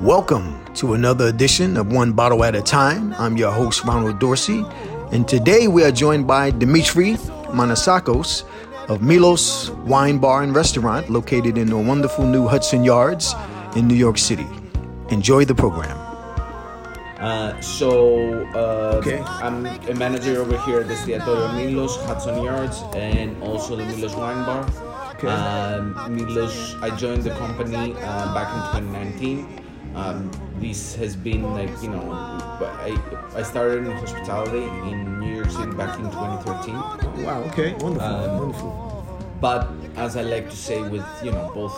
Welcome to another edition of One Bottle at a Time. I'm your host, Ronald Dorsey, and today we are joined by Dimitri Manasakos of Milos Wine Bar and Restaurant, located in the wonderful new Hudson Yards in New York City. Enjoy the program. Uh, so uh, Okay. I'm a manager over here at the Estiatorio Milos, Hudson Yards, and also the Milos Wine Bar. Okay. Um, Milos, I joined the company uh, back in 2019. Um, this has been like you know, I, I started in hospitality in New York City back in 2013. Wow, okay, wonderful, Um, wonderful. But as I like to say, with you know both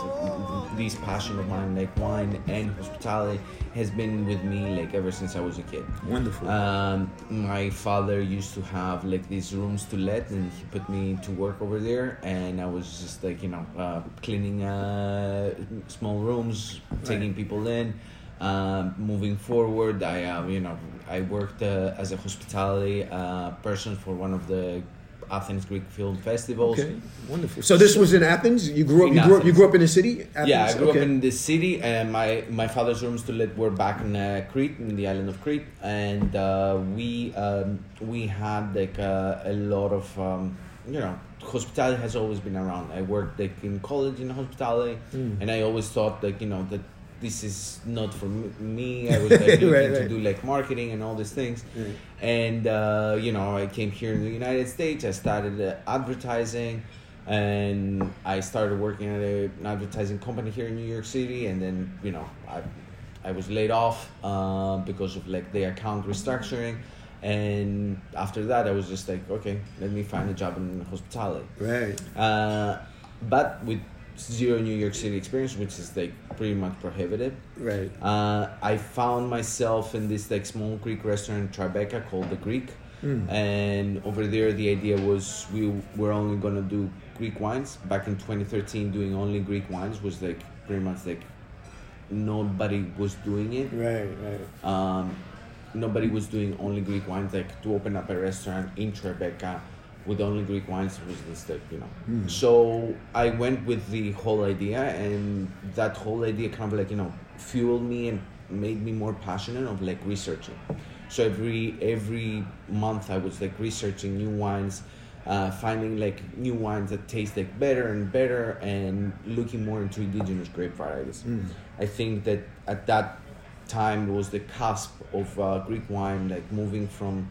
these passion of mine, like wine and hospitality, has been with me like ever since I was a kid. Wonderful. Um, my father used to have like these rooms to let, and he put me to work over there, and I was just like you know uh, cleaning uh, small rooms, taking people in. Um, moving forward, I uh, you know I worked uh, as a hospitality uh, person for one of the Athens Greek Film Festivals. Okay, wonderful. So this was in Athens. You grew up. In You grew up. You grew up in the city. Athens? Yeah, I grew okay. up in the city, and my my father's rooms to let were back in uh, Crete, in the island of Crete, and uh, we um, we had like uh, a lot of um, you know hospitality has always been around. I worked like in college in hospitality, Mm. and I always thought like you know that this is not for me. I was like looking Right, to do like marketing and all these things, Right. and uh, you know I came here in the United States. I started uh, advertising and I started working at a, an advertising company here in New York City, and then you know I, I was laid off uh, because of like the account restructuring, and after that I was just like, okay, let me find a job in hospitality. Right. Uh, but with zero New York City experience, which is like pretty much prohibitive. Right. Uh, I found myself in this like small Greek restaurant in Tribeca called the Greek, Mm. and over there the idea was we were only gonna do Greek wines. Back in 2013, doing only Greek wines was like pretty much like nobody was doing it. Right. Right. Um, nobody was doing only Greek wines. Like to open up a restaurant in Tribeca with only Greek wines was like you know. Mm. So I went with the whole idea, and that whole idea kind of like you know fueled me and made me more passionate of like researching. So every every month I was like researching new wines, uh, finding like new wines that taste like better and better, and looking more into indigenous grape varieties. Mm. I think that at that time it was the cusp of uh, Greek wine, like moving from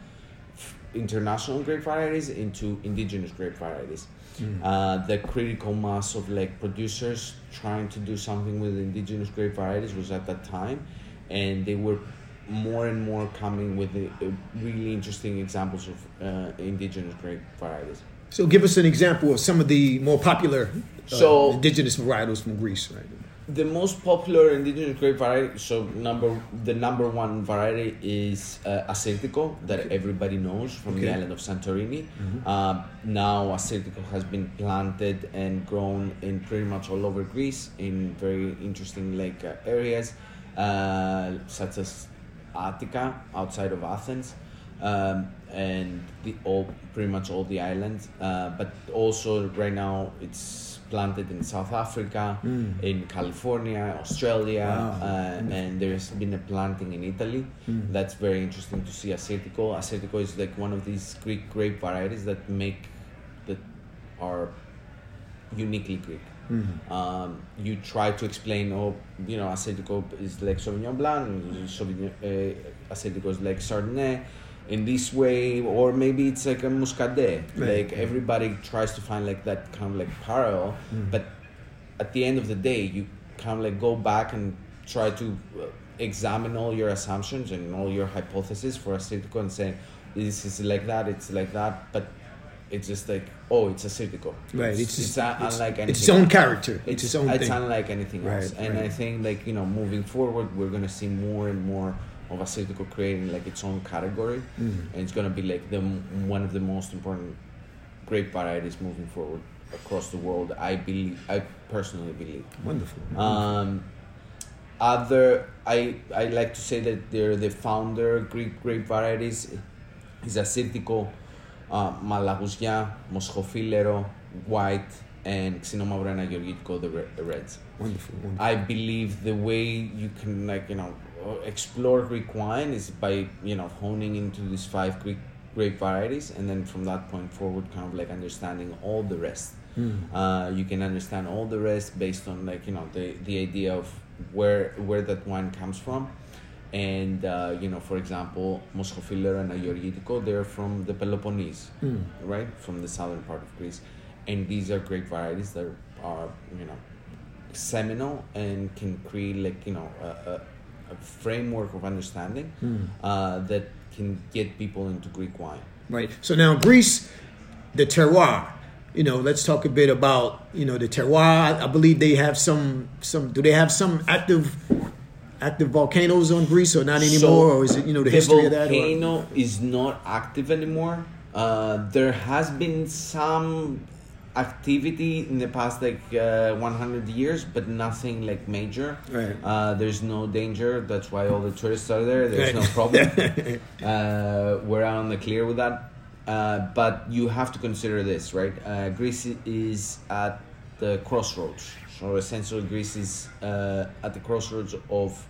international grape varieties into indigenous grape varieties. Mm. Uh, the critical mass of like producers trying to do something with indigenous grape varieties was at that time, and they were more and more coming with the, uh, really interesting examples of uh, indigenous grape varieties. So give us an example of some of the more popular uh, So- indigenous varietals from Greece. Right. The most popular indigenous grape variety, so number the number one variety is uh, Assyrtiko that everybody knows from the island of Santorini. Uh, now Assyrtiko has been planted and grown in pretty much all over Greece in very interesting like uh, areas, uh, such as Attica outside of Athens. Um, and the all pretty much all the islands, uh, but also right now it's planted in South Africa, Mm. in California, Australia, Wow. uh, and there's been a planting in Italy. Mm. That's very interesting to see. Assyrtiko. Assyrtiko is like one of these Greek grape varieties that make that are uniquely Greek. Mhm. Um, you try to explain, oh, you know, Assyrtiko is like Sauvignon Blanc, Sauvignon, uh, is like Chardonnay in this way, or maybe it's like a Muscadet. Right. Like everybody tries to find like that kind of like parallel, Mm. but at the end of the day, you kind of like go back and try to uh, examine all your assumptions and all your hypotheses for a Assyrtiko and say, this is like that, it's like that, but it's just like, oh, it's a Assyrtiko. Right. It's, It's, it's, uh, it's, unlike anything. it's its own character. It's, It's, own it's thing. unlike anything else. Right, And I think like, you know, moving forward, we're going to see more and more of a Assyrtiko creating like its own category. Mhm. And it's going to be like the one of the most important grape varieties moving forward across the world. I believe, I personally believe. Wonderful. Um, other, I I like to say that they're the founder Greek grape varieties is Assyrtiko, uh, Malagousia, Moschofilero, White, and Xinomavro and Agiorgitiko, the, re- the reds. Wonderful. wonderful. I believe the way you can like you know explore Greek wine is by you know honing into these five Greek grape varieties, and then from that point forward, kind of like understanding all the rest. Uh, you can understand all the rest based on like you know the the idea of where where that wine comes from, and uh, you know for example Moschofilero and Agiorgitiko, they're from the Peloponnese, right? From the southern part of Greece, and these are grape varieties that are you know seminal and can create like you know a, a, a framework of understanding uh, that can get people into Greek wine. Right. So now Greece, the terroir. You know, let's talk a bit about you know the terroir. I, believe they have some some. Do they have some active active volcanoes on Greece or not anymore, So, or is it you know the history of that? or- volcano is not active anymore. Uh, there has been some activity in the past like uh, 100 years, but nothing like major. Right. Uh, there's no danger. That's why all the tourists are there. There's no problem. uh, we're out on the clear with that. Uh, but you have to consider this, right? Uh, Greece is at the crossroads. So essentially, Greece is uh, at the crossroads of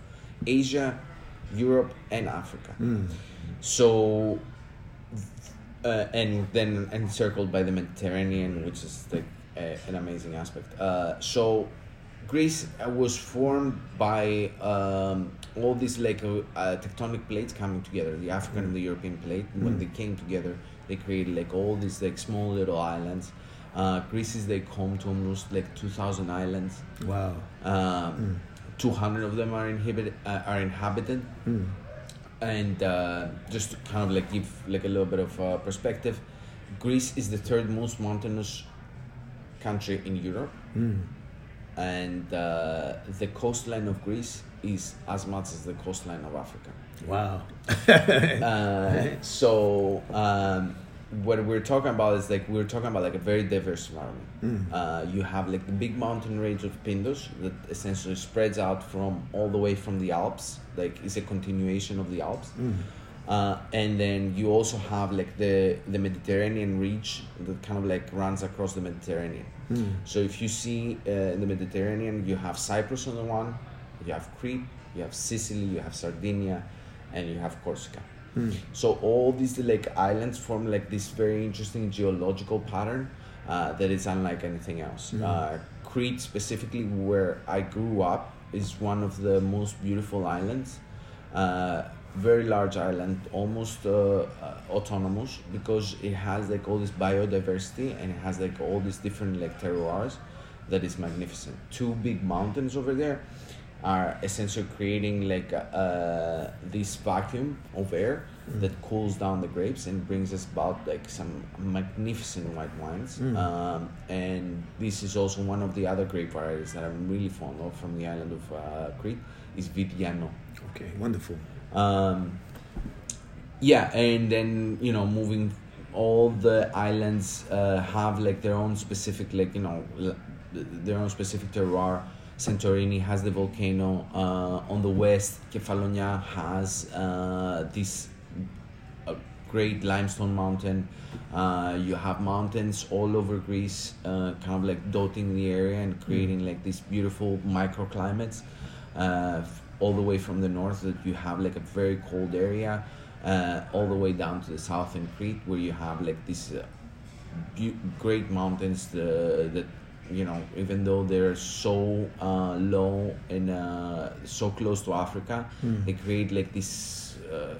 Asia, Europe, and Africa. So, uh, and then encircled by the Mediterranean, which is like a, an amazing aspect. Uh, so, Greece was formed by um, all these like uh, tectonic plates coming together, the African and the European plate. And when they came together, they created like all these like small little islands. Uh, Greece is like home to almost like two thousand islands. Wow. Um, Two hundred of them are inhibited, uh, are inhabited and uh, just to kind of like give like a little bit of uh, perspective. Greece is the third most mountainous country in europe. And uh, the coastline of greece is as much as the coastline of africa. Wow. uh, so um, what we're talking about is like we're talking about like a very diverse environment. Uh, you have like the big mountain range of Pindus that essentially spreads out from all the way from the Alps, like is a continuation of the Alps. Uh, and then you also have like the the Mediterranean ridge that kind of like runs across the Mediterranean. So if you see uh, in the Mediterranean, you have Cyprus on the one, you have Crete, you have Sicily, you have Sardinia, and you have Corsica. So all these like islands form like this very interesting geological pattern uh, that is unlike anything else. Uh, Crete, specifically where I grew up, is one of the most beautiful islands. Uh, very large island, almost uh, uh, autonomous because it has like all this biodiversity and it has like all these different like terroirs that is magnificent. Two big mountains over there are essentially creating like uh, this vacuum of air that cools down the grapes and brings us about like some magnificent white wines. Um, and this is also one of the other grape varieties that I'm really fond of from the island of uh, Crete is Vidiano. Okay. Wonderful. Um, yeah, and then you know, moving all the islands uh, have like their own specific, like you know, their own specific terroir. Santorini has the volcano. Uh, on the west, Kefalonia has uh, this uh, great limestone mountain. Uh, you have mountains all over Greece, uh, kind of like dotting the area and creating like these beautiful microclimates. Uh, all the way from the north, that you have like a very cold area, uh, all the way down to the south in Crete, where you have like these uh, beau- great mountains uh, that you know even though they're so uh, low and uh, so close to africa they create like this uh,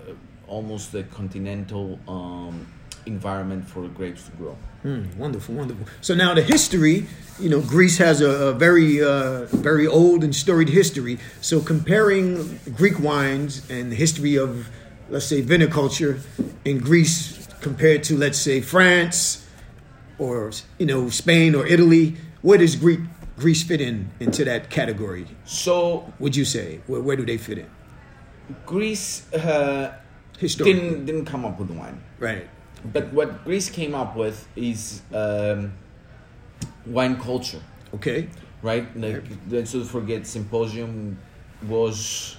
almost a continental um, environment for grapes to grow Hmm, wonderful, wonderful. So now the history, you know, Greece has a, a very, uh, very old and storied history. So comparing Greek wines and the history of, let's say, viniculture in Greece compared to, let's say, France or you know Spain or Italy, where does Greek Greece fit in into that category? so Would you say where, where do they fit in greece uh, didn't didn't come up with wine Right. but what greece came up with is um, wine culture Okay. right? Like let's not forget symposium was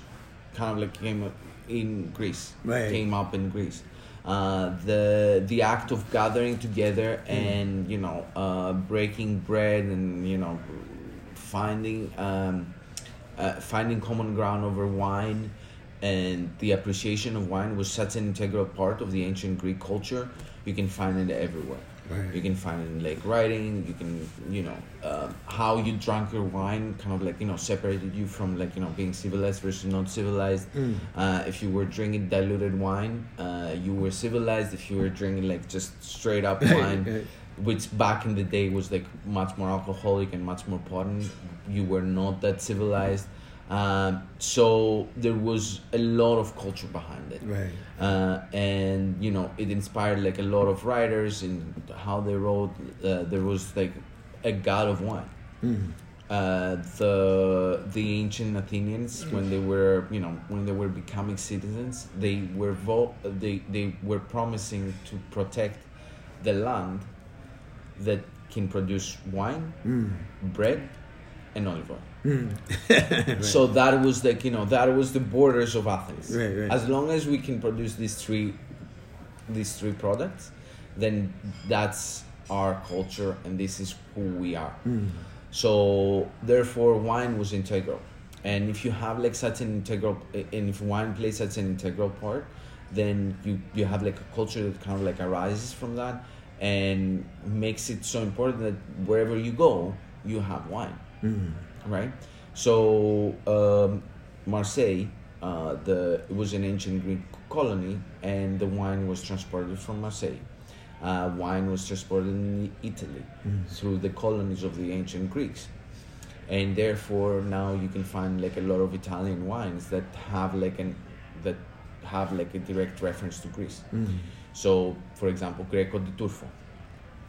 kind of like came up in Greece. Right. Came up in Greece. Uh, the the act of gathering together Mm. and you know uh, breaking bread and you know finding um, uh, finding common ground over wine and the appreciation of wine was such an integral part of the ancient Greek culture. You can find it everywhere. Right. You can find it in like writing. You can you know uh, how you drank your wine kind of like you know separated you from like you know being civilized versus not civilized. Mm. Uh, if you were drinking diluted wine, uh, you were civilized. If you were drinking like just straight up wine, which back in the day was like much more alcoholic and much more potent, you were not that civilized. Um, so there was a lot of culture behind it Right. uh, and you know it inspired like a lot of writers in how they wrote uh, there was like a god of wine Mm. uh, the the ancient Athenians when they were you know when they were becoming citizens they were vo- they they were promising to protect the land that can produce wine Mm. bread and olive oil Mm. so that was like you know that was the borders of Athens. Right, right. As long as we can produce these three, these three products, then that's our culture and this is who we are. Mm. So therefore, wine was integral, and if you have like such an integral, and if wine plays such an integral part, then you you have like a culture that kind of like arises from that, and makes it so important that wherever you go, you have wine Mm. right? So um, Marseille, uh, the it was an ancient Greek colony, and the wine was transported from Marseille. Uh, wine was transported in Italy through the colonies of the ancient Greeks, and therefore now you can find like a lot of Italian wines that have like an that have like a direct reference to Greece. Mm. So, for example, Greco di Tufo,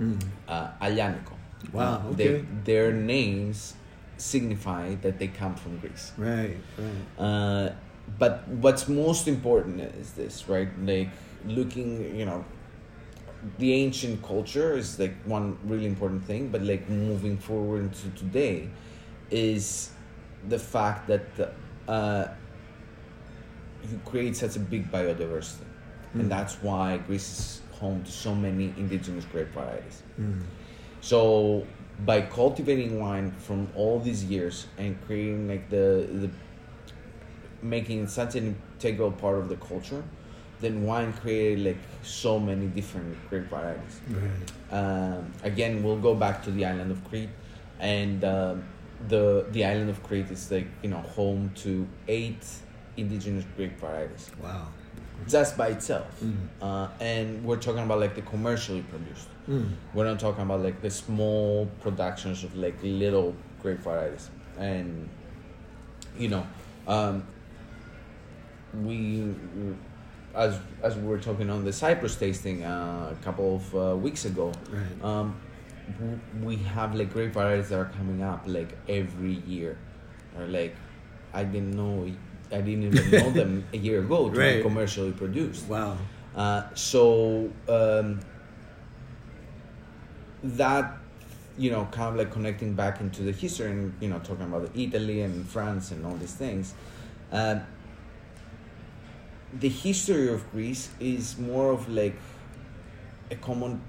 Mm. uh, Aglianico. Wow, They- okay. their names signify that they come from Greece. Right. Right. Uh, but what's most important is this, right? Like looking, you know, the ancient culture is like one really important thing, but like moving forward to today is the fact that uh, you create such a big biodiversity, Mm. and that's why Greece is home to so many indigenous grape varieties. Mm. So by cultivating wine from all these years and creating like the the making such an integral part of the culture, then wine created like so many different grape varieties. Right. Um, again, we'll go back to the island of Crete, and um the the island of Crete is like you know home to eight indigenous grape varieties Wow. Just by itself. Mm. Uh, and we're talking about like the commercially produced. Mm. We're not talking about like the small productions of like little grape varieties, and you know, um, we as as we were talking on the Cyprus tasting uh, a couple of uh, weeks ago, Right. um, we have like grape varieties that are coming up like every year, or like I didn't know. I didn't even know them a year ago to Right. be commercially produced. Wow. Uh, so um, that you know kind of like connecting back into the history and you know talking about Italy and France and all these things. Uh, the history of Greece is more of like a common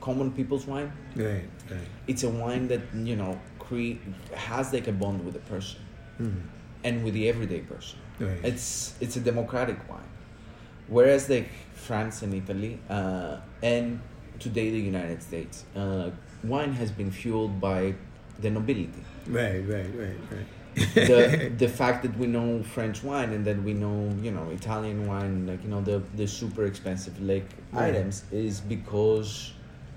common people's wine. Right. Right. It's a wine that you know cre- has like a bond with the person Mm. And with the everyday person. Right. It's it's a democratic wine, whereas like France and Italy uh, and today the United States, uh, wine has been fueled by the nobility. Right. Right. Right. Right. the the fact that we know French wine and that we know you know Italian wine, like you know the the super expensive like Right. items, is because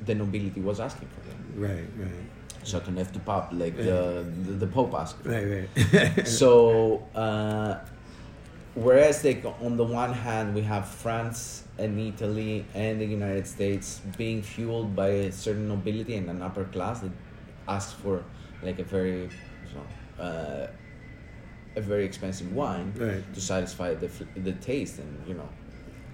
the nobility was asking for them. right. Right. Chateauneuf du Pape, like the, the the Pope asked. Right. Right. so uh, whereas like on the one hand we have france and italy and the united states being fueled by a certain nobility and an upper class that asks for like a very you know, uh, a very expensive wine Right. to satisfy the, the taste and you know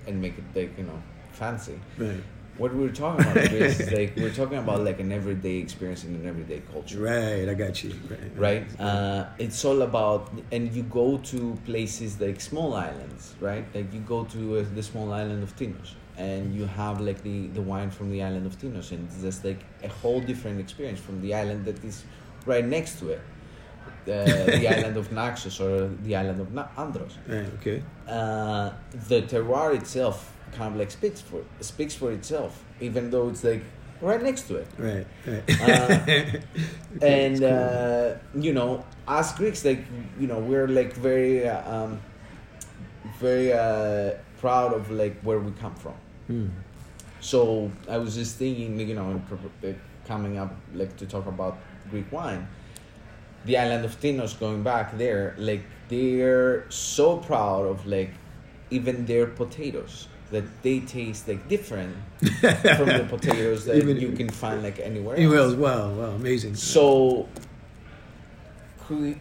and make it like you know fancy Right. What we're talking about is like we're talking about like an everyday experience in an everyday culture. Right, I got you. Right, right? Uh, it's all about, and you go to places like small islands, right? Like you go to uh, the small island of Tinos, and you have like the the wine from the island of Tinos, and it's just like a whole different experience from the island that is right next to it. Uh, the island of Naxos or the island of Na- Andros. Right, okay. Uh, the terroir itself kind of like speaks for speaks for itself, even though it's like right next to it. Right, right. Uh, and cool. uh, you know, as Greeks, like you know, we're like very, uh, um, very uh, proud of like where we come from. Mm. So I was just thinking, you know, coming up like to talk about Greek wine. The island of Tinos, going back there, like they're so proud of like even their potatoes that they taste like different from the potatoes that Even, you can find like anywhere else. Well, well, amazing. So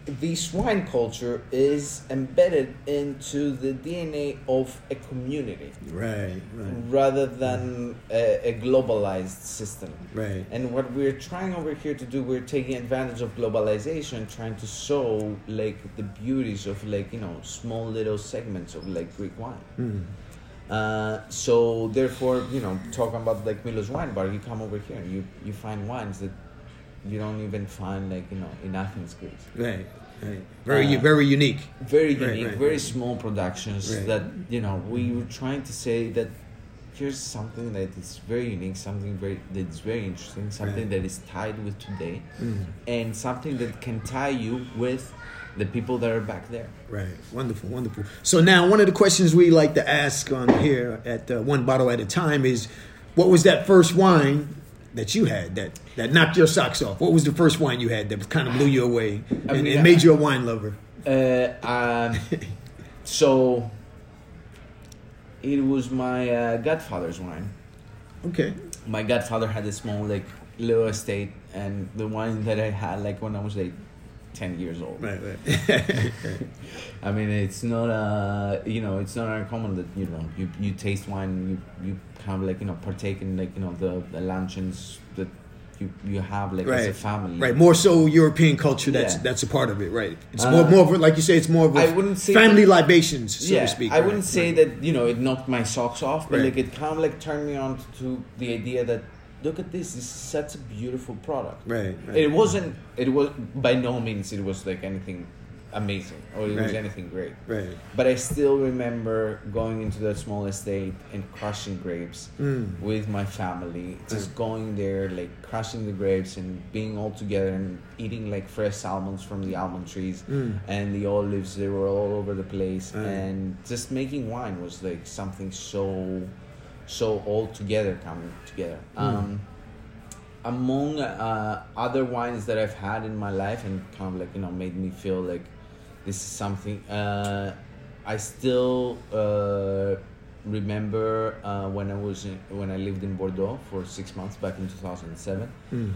this wine culture is embedded into the DNA of a community, right? right. Rather than a, a, globalized system, right? And what we're trying over here to do, we're taking advantage of globalization, trying to show like the beauties of like you know small little segments of like Greek wine. Mm. Uh, so therefore, you know, talking about like Milos Wine Bar, you come over here and you you find wines that you don't even find like you know in Athens, Greece. Right. Right. Very, uh, very unique. Very unique. Right, right, very right. small productions that you know we were trying to say that here's something that is very unique, something very that's very interesting, something that is tied with today, mm. and something that can tie you with the people that are back there. Right. Wonderful. Wonderful. So now, one of the questions we like to ask on here at uh, one bottle at a time is, what was that first wine that you had that that knocked your socks off? What was the first wine you had that kind of blew you away I and, mean, and made you a wine lover? Uh, um, so it was my uh, godfather's wine. Okay. My godfather had a small like little estate, and the wine that I had like when I was like 10 years old. Right, right. I mean, it's not, uh, you know, it's not uncommon that, you know, you, you taste wine, you, you kind of like, you know, partake in like, you know, the, the luncheons that you, you have like right. as a family. Right, more so European culture that's yeah. that's a part of it, right? It's uh, more, more of, like you say, it's more of I wouldn't say family that, libations, so yeah, to speak. I right, wouldn't say right. that, you know, it knocked my socks off, but like it kind of like turned me on to the idea that look at this this is such a beautiful product right, right, it wasn't it was by no means it was like anything amazing or it right. was anything great right but i still remember going into that small estate and crushing grapes mm. with my family just right. going there like crushing the grapes and being all together and eating like fresh almonds from the almond trees mm. and the olives they were all over the place and just making wine was like something so so all together coming together. Mm. Um, among uh, other wines that I've had in my life and kind of like you know made me feel like this is something uh, I still uh, remember uh, when I was in, when I lived in Bordeaux for six months back in two thousand seven, mm.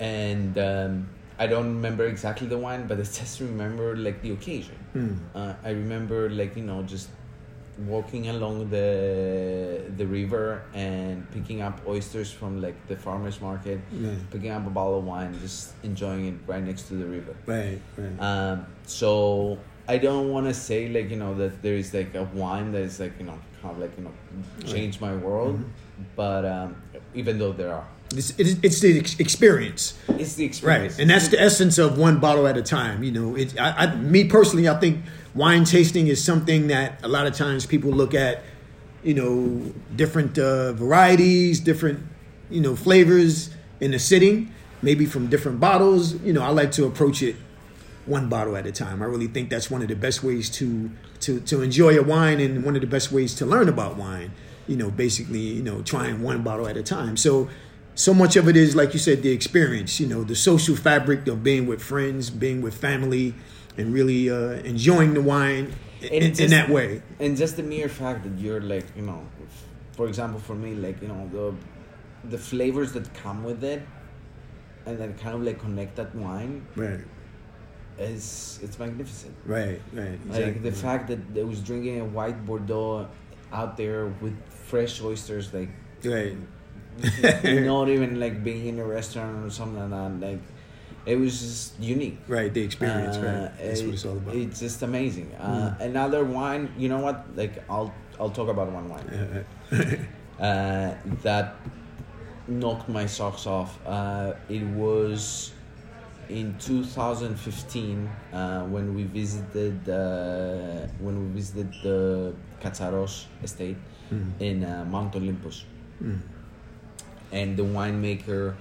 and. Um, I don't remember exactly the wine, but I just remember like the occasion. Mm. I remember like you know just walking along the the river and picking up oysters from like the farmers market, yeah. picking up a bottle of wine, just enjoying it right next to the river. Right, right. Um, so I don't want to say like you know that there is like a wine that is like you know kind of like you know changed my world, mm-hmm. but um, even though there are. It's, it's the experience. It's the experience, right? And that's the essence of one bottle at a time. You know, it. I, I me personally, I think wine tasting is something that a lot of times people look at, you know, different uh, varieties, different, you know, flavors in a sitting, maybe from different bottles. You know, I like to approach it one bottle at a time. I really think that's one of the best ways to to to enjoy a wine and one of the best ways to learn about wine. You know, basically, you know, trying one bottle at a time. So so much of it is like you said the experience you know the social fabric of being with friends being with family and really uh, enjoying the wine in, just, in, that way. And just the mere fact that you're like, you know, for example, for me, like you know the the flavors that come with it, and then kind of like connect that wine. Right. Is it's magnificent. Right. Right. Exactly. Like the fact that I was drinking a white Bordeaux out there with fresh oysters, like right not even like being in a restaurant or something like that. Like it was just unique. Right, the experience, Uh, right? That's it- what it's all about. It's just amazing. Uh, Another wine, you know what? Like I'll I'll talk about one wine uh, that knocked my socks off. Uh, it was in 2015 uh, when we visited uh, when we visited the Katsaros estate in uh, Mount Olympus, and the winemaker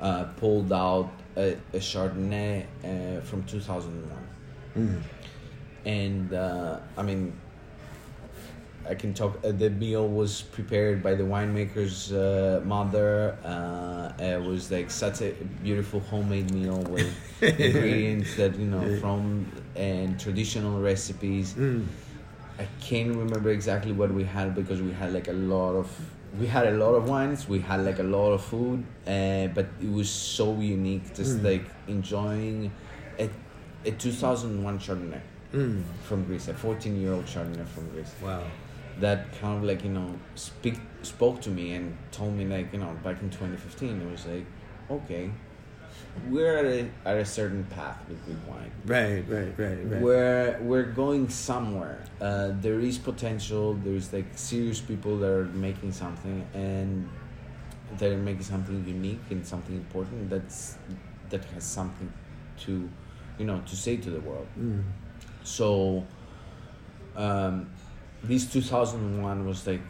uh, pulled out a, a Chardonnay uh, from 2001, and uh, I mean I can talk. Uh, the meal was prepared by the winemaker's uh, mother. Uh, it was like such a beautiful homemade meal with ingredients that you know from and traditional recipes. I can't remember exactly what we had because we had like a lot of we had a lot of wines. We had like a lot of food, uh, but it was so unique. Just like enjoying a, a 2001 Chardonnay from Greece, a 14 year old Chardonnay from Greece Wow. that kind of like you know speak spoke to me and told me like you know back in 2015 it was like okay we're at a, at a certain path with wine Right, right, right, right. we're we're going somewhere uh, there is potential there's like serious people that are making something and they're making something unique and something important that's that has something to you know to say to the world Mm. so um, this 2001 was like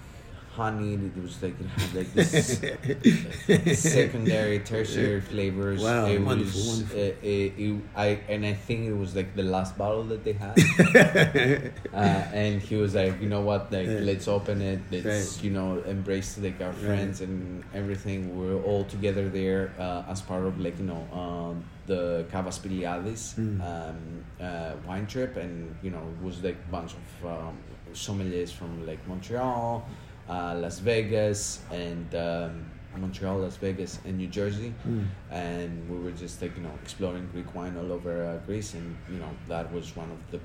honeyed. It was like it had like this secondary, tertiary flavors. Wow, it wonderful, was, wonderful. Uh, it, it, I and I think it was like the last bottle that they had. uh, and he was like, you know what, like Yeah. let's open it. Let's Right. you know embrace like our friends and everything. We're all together there uh, as part of like you know um, the Cava Spiliadis Mm. um, uh, wine trip, and you know it was like a bunch of um, sommeliers from like Montreal, uh, Las Vegas, and um, Montreal, Las Vegas, and New Jersey, Mm. and we were just like you know exploring Greek wine all over uh, Greece, and you know that was one of the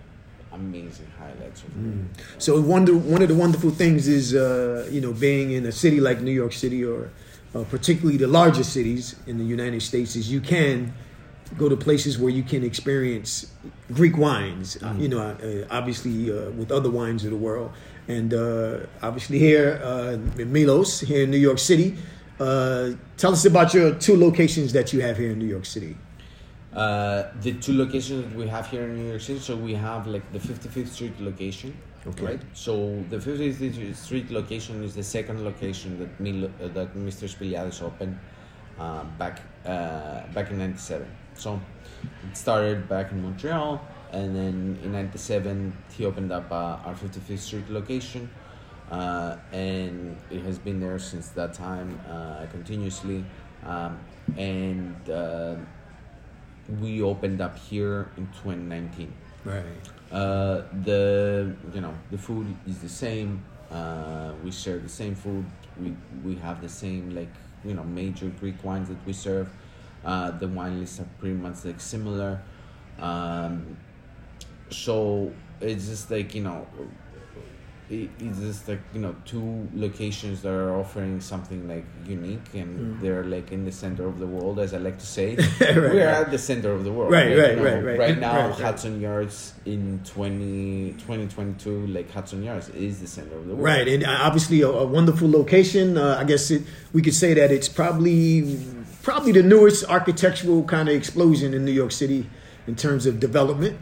amazing highlights of Mm. So wonder one of the wonderful things is uh, you know being in a city like New York City or uh, particularly the larger cities in the United States is you can go to places where you can experience Greek wines. uh, You know, uh, obviously uh, with other wines of the world, and uh, obviously here uh, in Milos here in New York City. Uh, tell us about your two locations that you have here in New York City. Uh, the two locations that we have here in New York City, so we have like the 55th Street location, Okay. right? So the 55th Street location is the second location that Mil- uh, that Mr. Spiliadis opened uh, back uh, back in '97. So it started back in Montreal, and then in '97 he opened up uh, our 55th Street location, uh, and it has been there since that time uh, continuously, um, and. Uh, we opened up here in 2019 Right. uh, the you know the food is the same. Uh, we share the same food. We we have the same like you know major greek wines that we serve uh, the wine lists are pretty much like similar um, so it's just like you know it, it's just like you know two locations that are offering something like unique and they're like in the center of the world as i like to say Right, we're right. at the center of the world Right, right, you know, right, right. now Right, right. hudson yards in 20, 2022 like hudson yards is the center of the world Right, and uh, obviously a, a wonderful location. Uh, I guess it, we could say that it's probably probably the newest architectural kind of explosion in New York City in terms of development.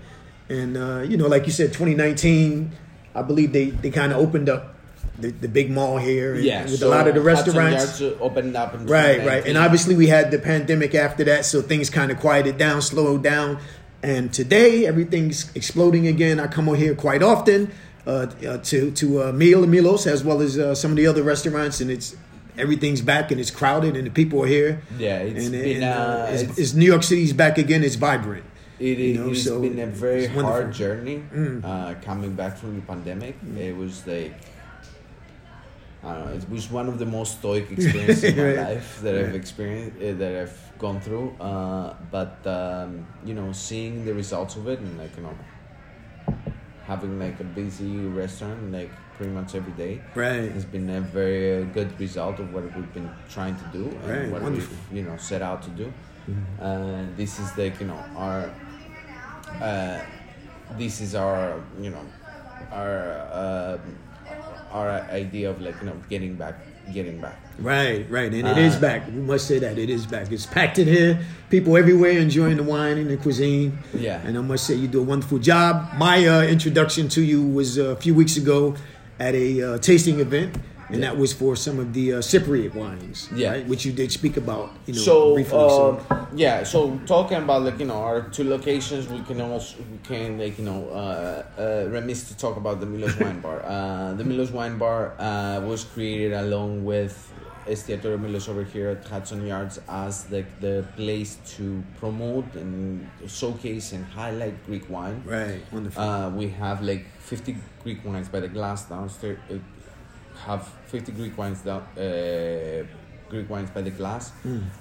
And uh, you know, like you said, 2019, I believe they, they kind of opened up the, the big mall here and, yeah with so a lot of the restaurants. Opened up Right, right. And obviously we had the pandemic after that, so things kind of quieted down, slowed down. And today everything's exploding again. I come over here quite often uh, uh, to to uh, Meal and Milos as well as uh, some of the other restaurants, and it's everything's back and it's crowded and the people are here. yeah it's and, been and, uh, uh, it's, it's- it's New York City's back again. It's vibrant. It, You know, it has so been a very it's wonderful. hard journey Mm. uh, coming back from the pandemic. It was like, I don't know, it was one of the most stoic experiences in my Right. life that I've experienced, uh, that I've gone through. Uh, but, um, you know, seeing the results of it and like, you know, having like a busy restaurant, like pretty much every day. Right. It's been a very good result of what we've been trying to do and Right, what wonderful. we've you know set out to do. Uh, this is like you know our. Uh, this is our you know our uh, our idea of like you know getting back getting back Right, right, and it is Uh, back. We must say that it is back. It's packed in here. People everywhere enjoying the wine and the cuisine. Yeah. and I must say you do a wonderful job. My uh, introduction to you was uh, a few weeks ago at a uh, tasting event, and Yeah. that was for some of the uh, Cypriot wines. Yeah. right, which you did speak about. You know, so, briefly. uh, so. yeah so talking about like you know our two locations we can also we can like you know uh, uh, remiss to talk about the Milos Wine Bar uh, the Milos Wine Bar uh, was created along with Estiatorio Milos over here at Hudson Yards as like the place to promote and showcase and highlight Greek wine right, wonderful. uh, we have like 50 Greek wines by the glass downstairs. Uh, have 50 Greek wines down. Uh, Greek wines by the glass.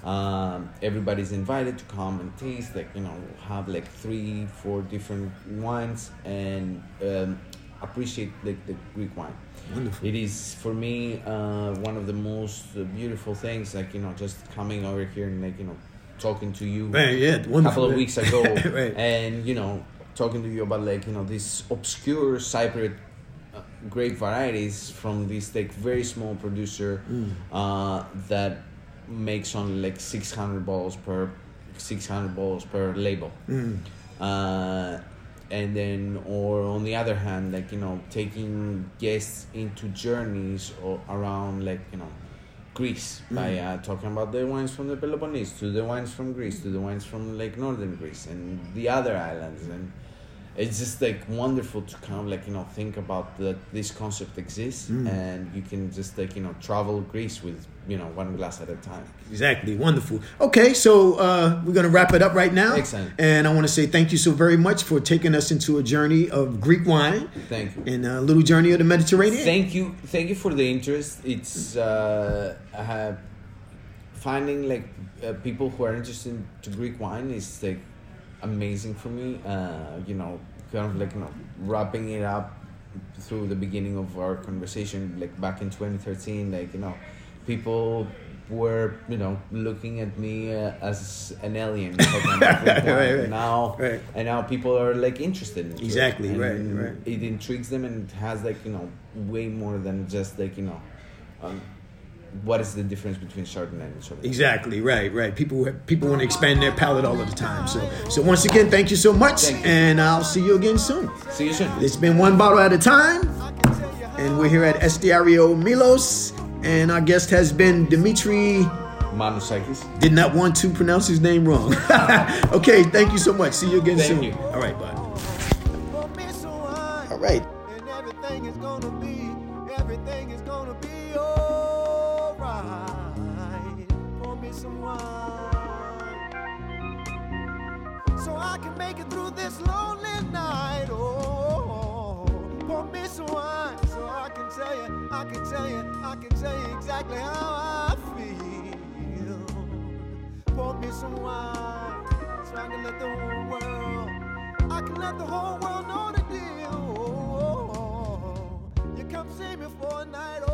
Um, everybody's invited to come and taste. Like you know, have like three, four different wines and um, appreciate like the Greek wine. Wonderful. It is for me uh, one of the most uh, beautiful things. Like you know, just coming over here and like you know, talking to you Right, yeah, a couple of weeks ago, Right. and you know, talking to you about like you know these obscure Cypriot uh, grape varieties from this like very small producer Mm. uh, that makes only like six hundred bottles per six hundred bottles per label. Mm. Uh, and then, or on the other hand, like you know, taking guests into journeys or around like you know, Greece. By uh, talking about the wines from the Peloponnese to the wines from Greece to the wines from like northern Greece and the other islands, and it's just like wonderful to kind of like you know think about that this concept exists and you can just like you know travel Greece with you know one glass at a time. Exactly, wonderful. Okay, so uh, we're gonna wrap it up right now. Excellent. And I want to say thank you so very much for taking us into a journey of Greek wine Thank you. and a little journey of the Mediterranean. Thank you, thank you for the interest. It's uh, uh, finding like uh, people who are interested in to Greek wine is like amazing for me. Uh, you know, kind of like you know wrapping it up through the beginning of our conversation, like back in twenty thirteen. Like you know, people were you know looking at me uh, as an alien talking about Greek wine. Right, right. now Right. and now people are like interested in it. Exactly, And right, right. it intrigues them and it has like you know way more than just like you know um, what is the difference between Chardonnay and Chardonnay. Exactly, right, right. People people want to expand their palate all of the time. So so once again, thank you so much, Thank you. and I'll see you again soon. See you soon. It's been one bottle at a time, and we're here at Estiatorio Milos, and our guest has been Dimitri. Manusakis. Did not want to pronounce his name wrong. okay, thank you so much. See you again Thank soon. you. All right, bud. All All right. Pour me some wine. So I can make it through this lonely night. Oh, pour me some wine. So I can tell you, I can tell you, I can tell you exactly how I feel. Pour me some wine. So I can let the whole world, I can let the whole world know the deal. Oh, You come see me for a night.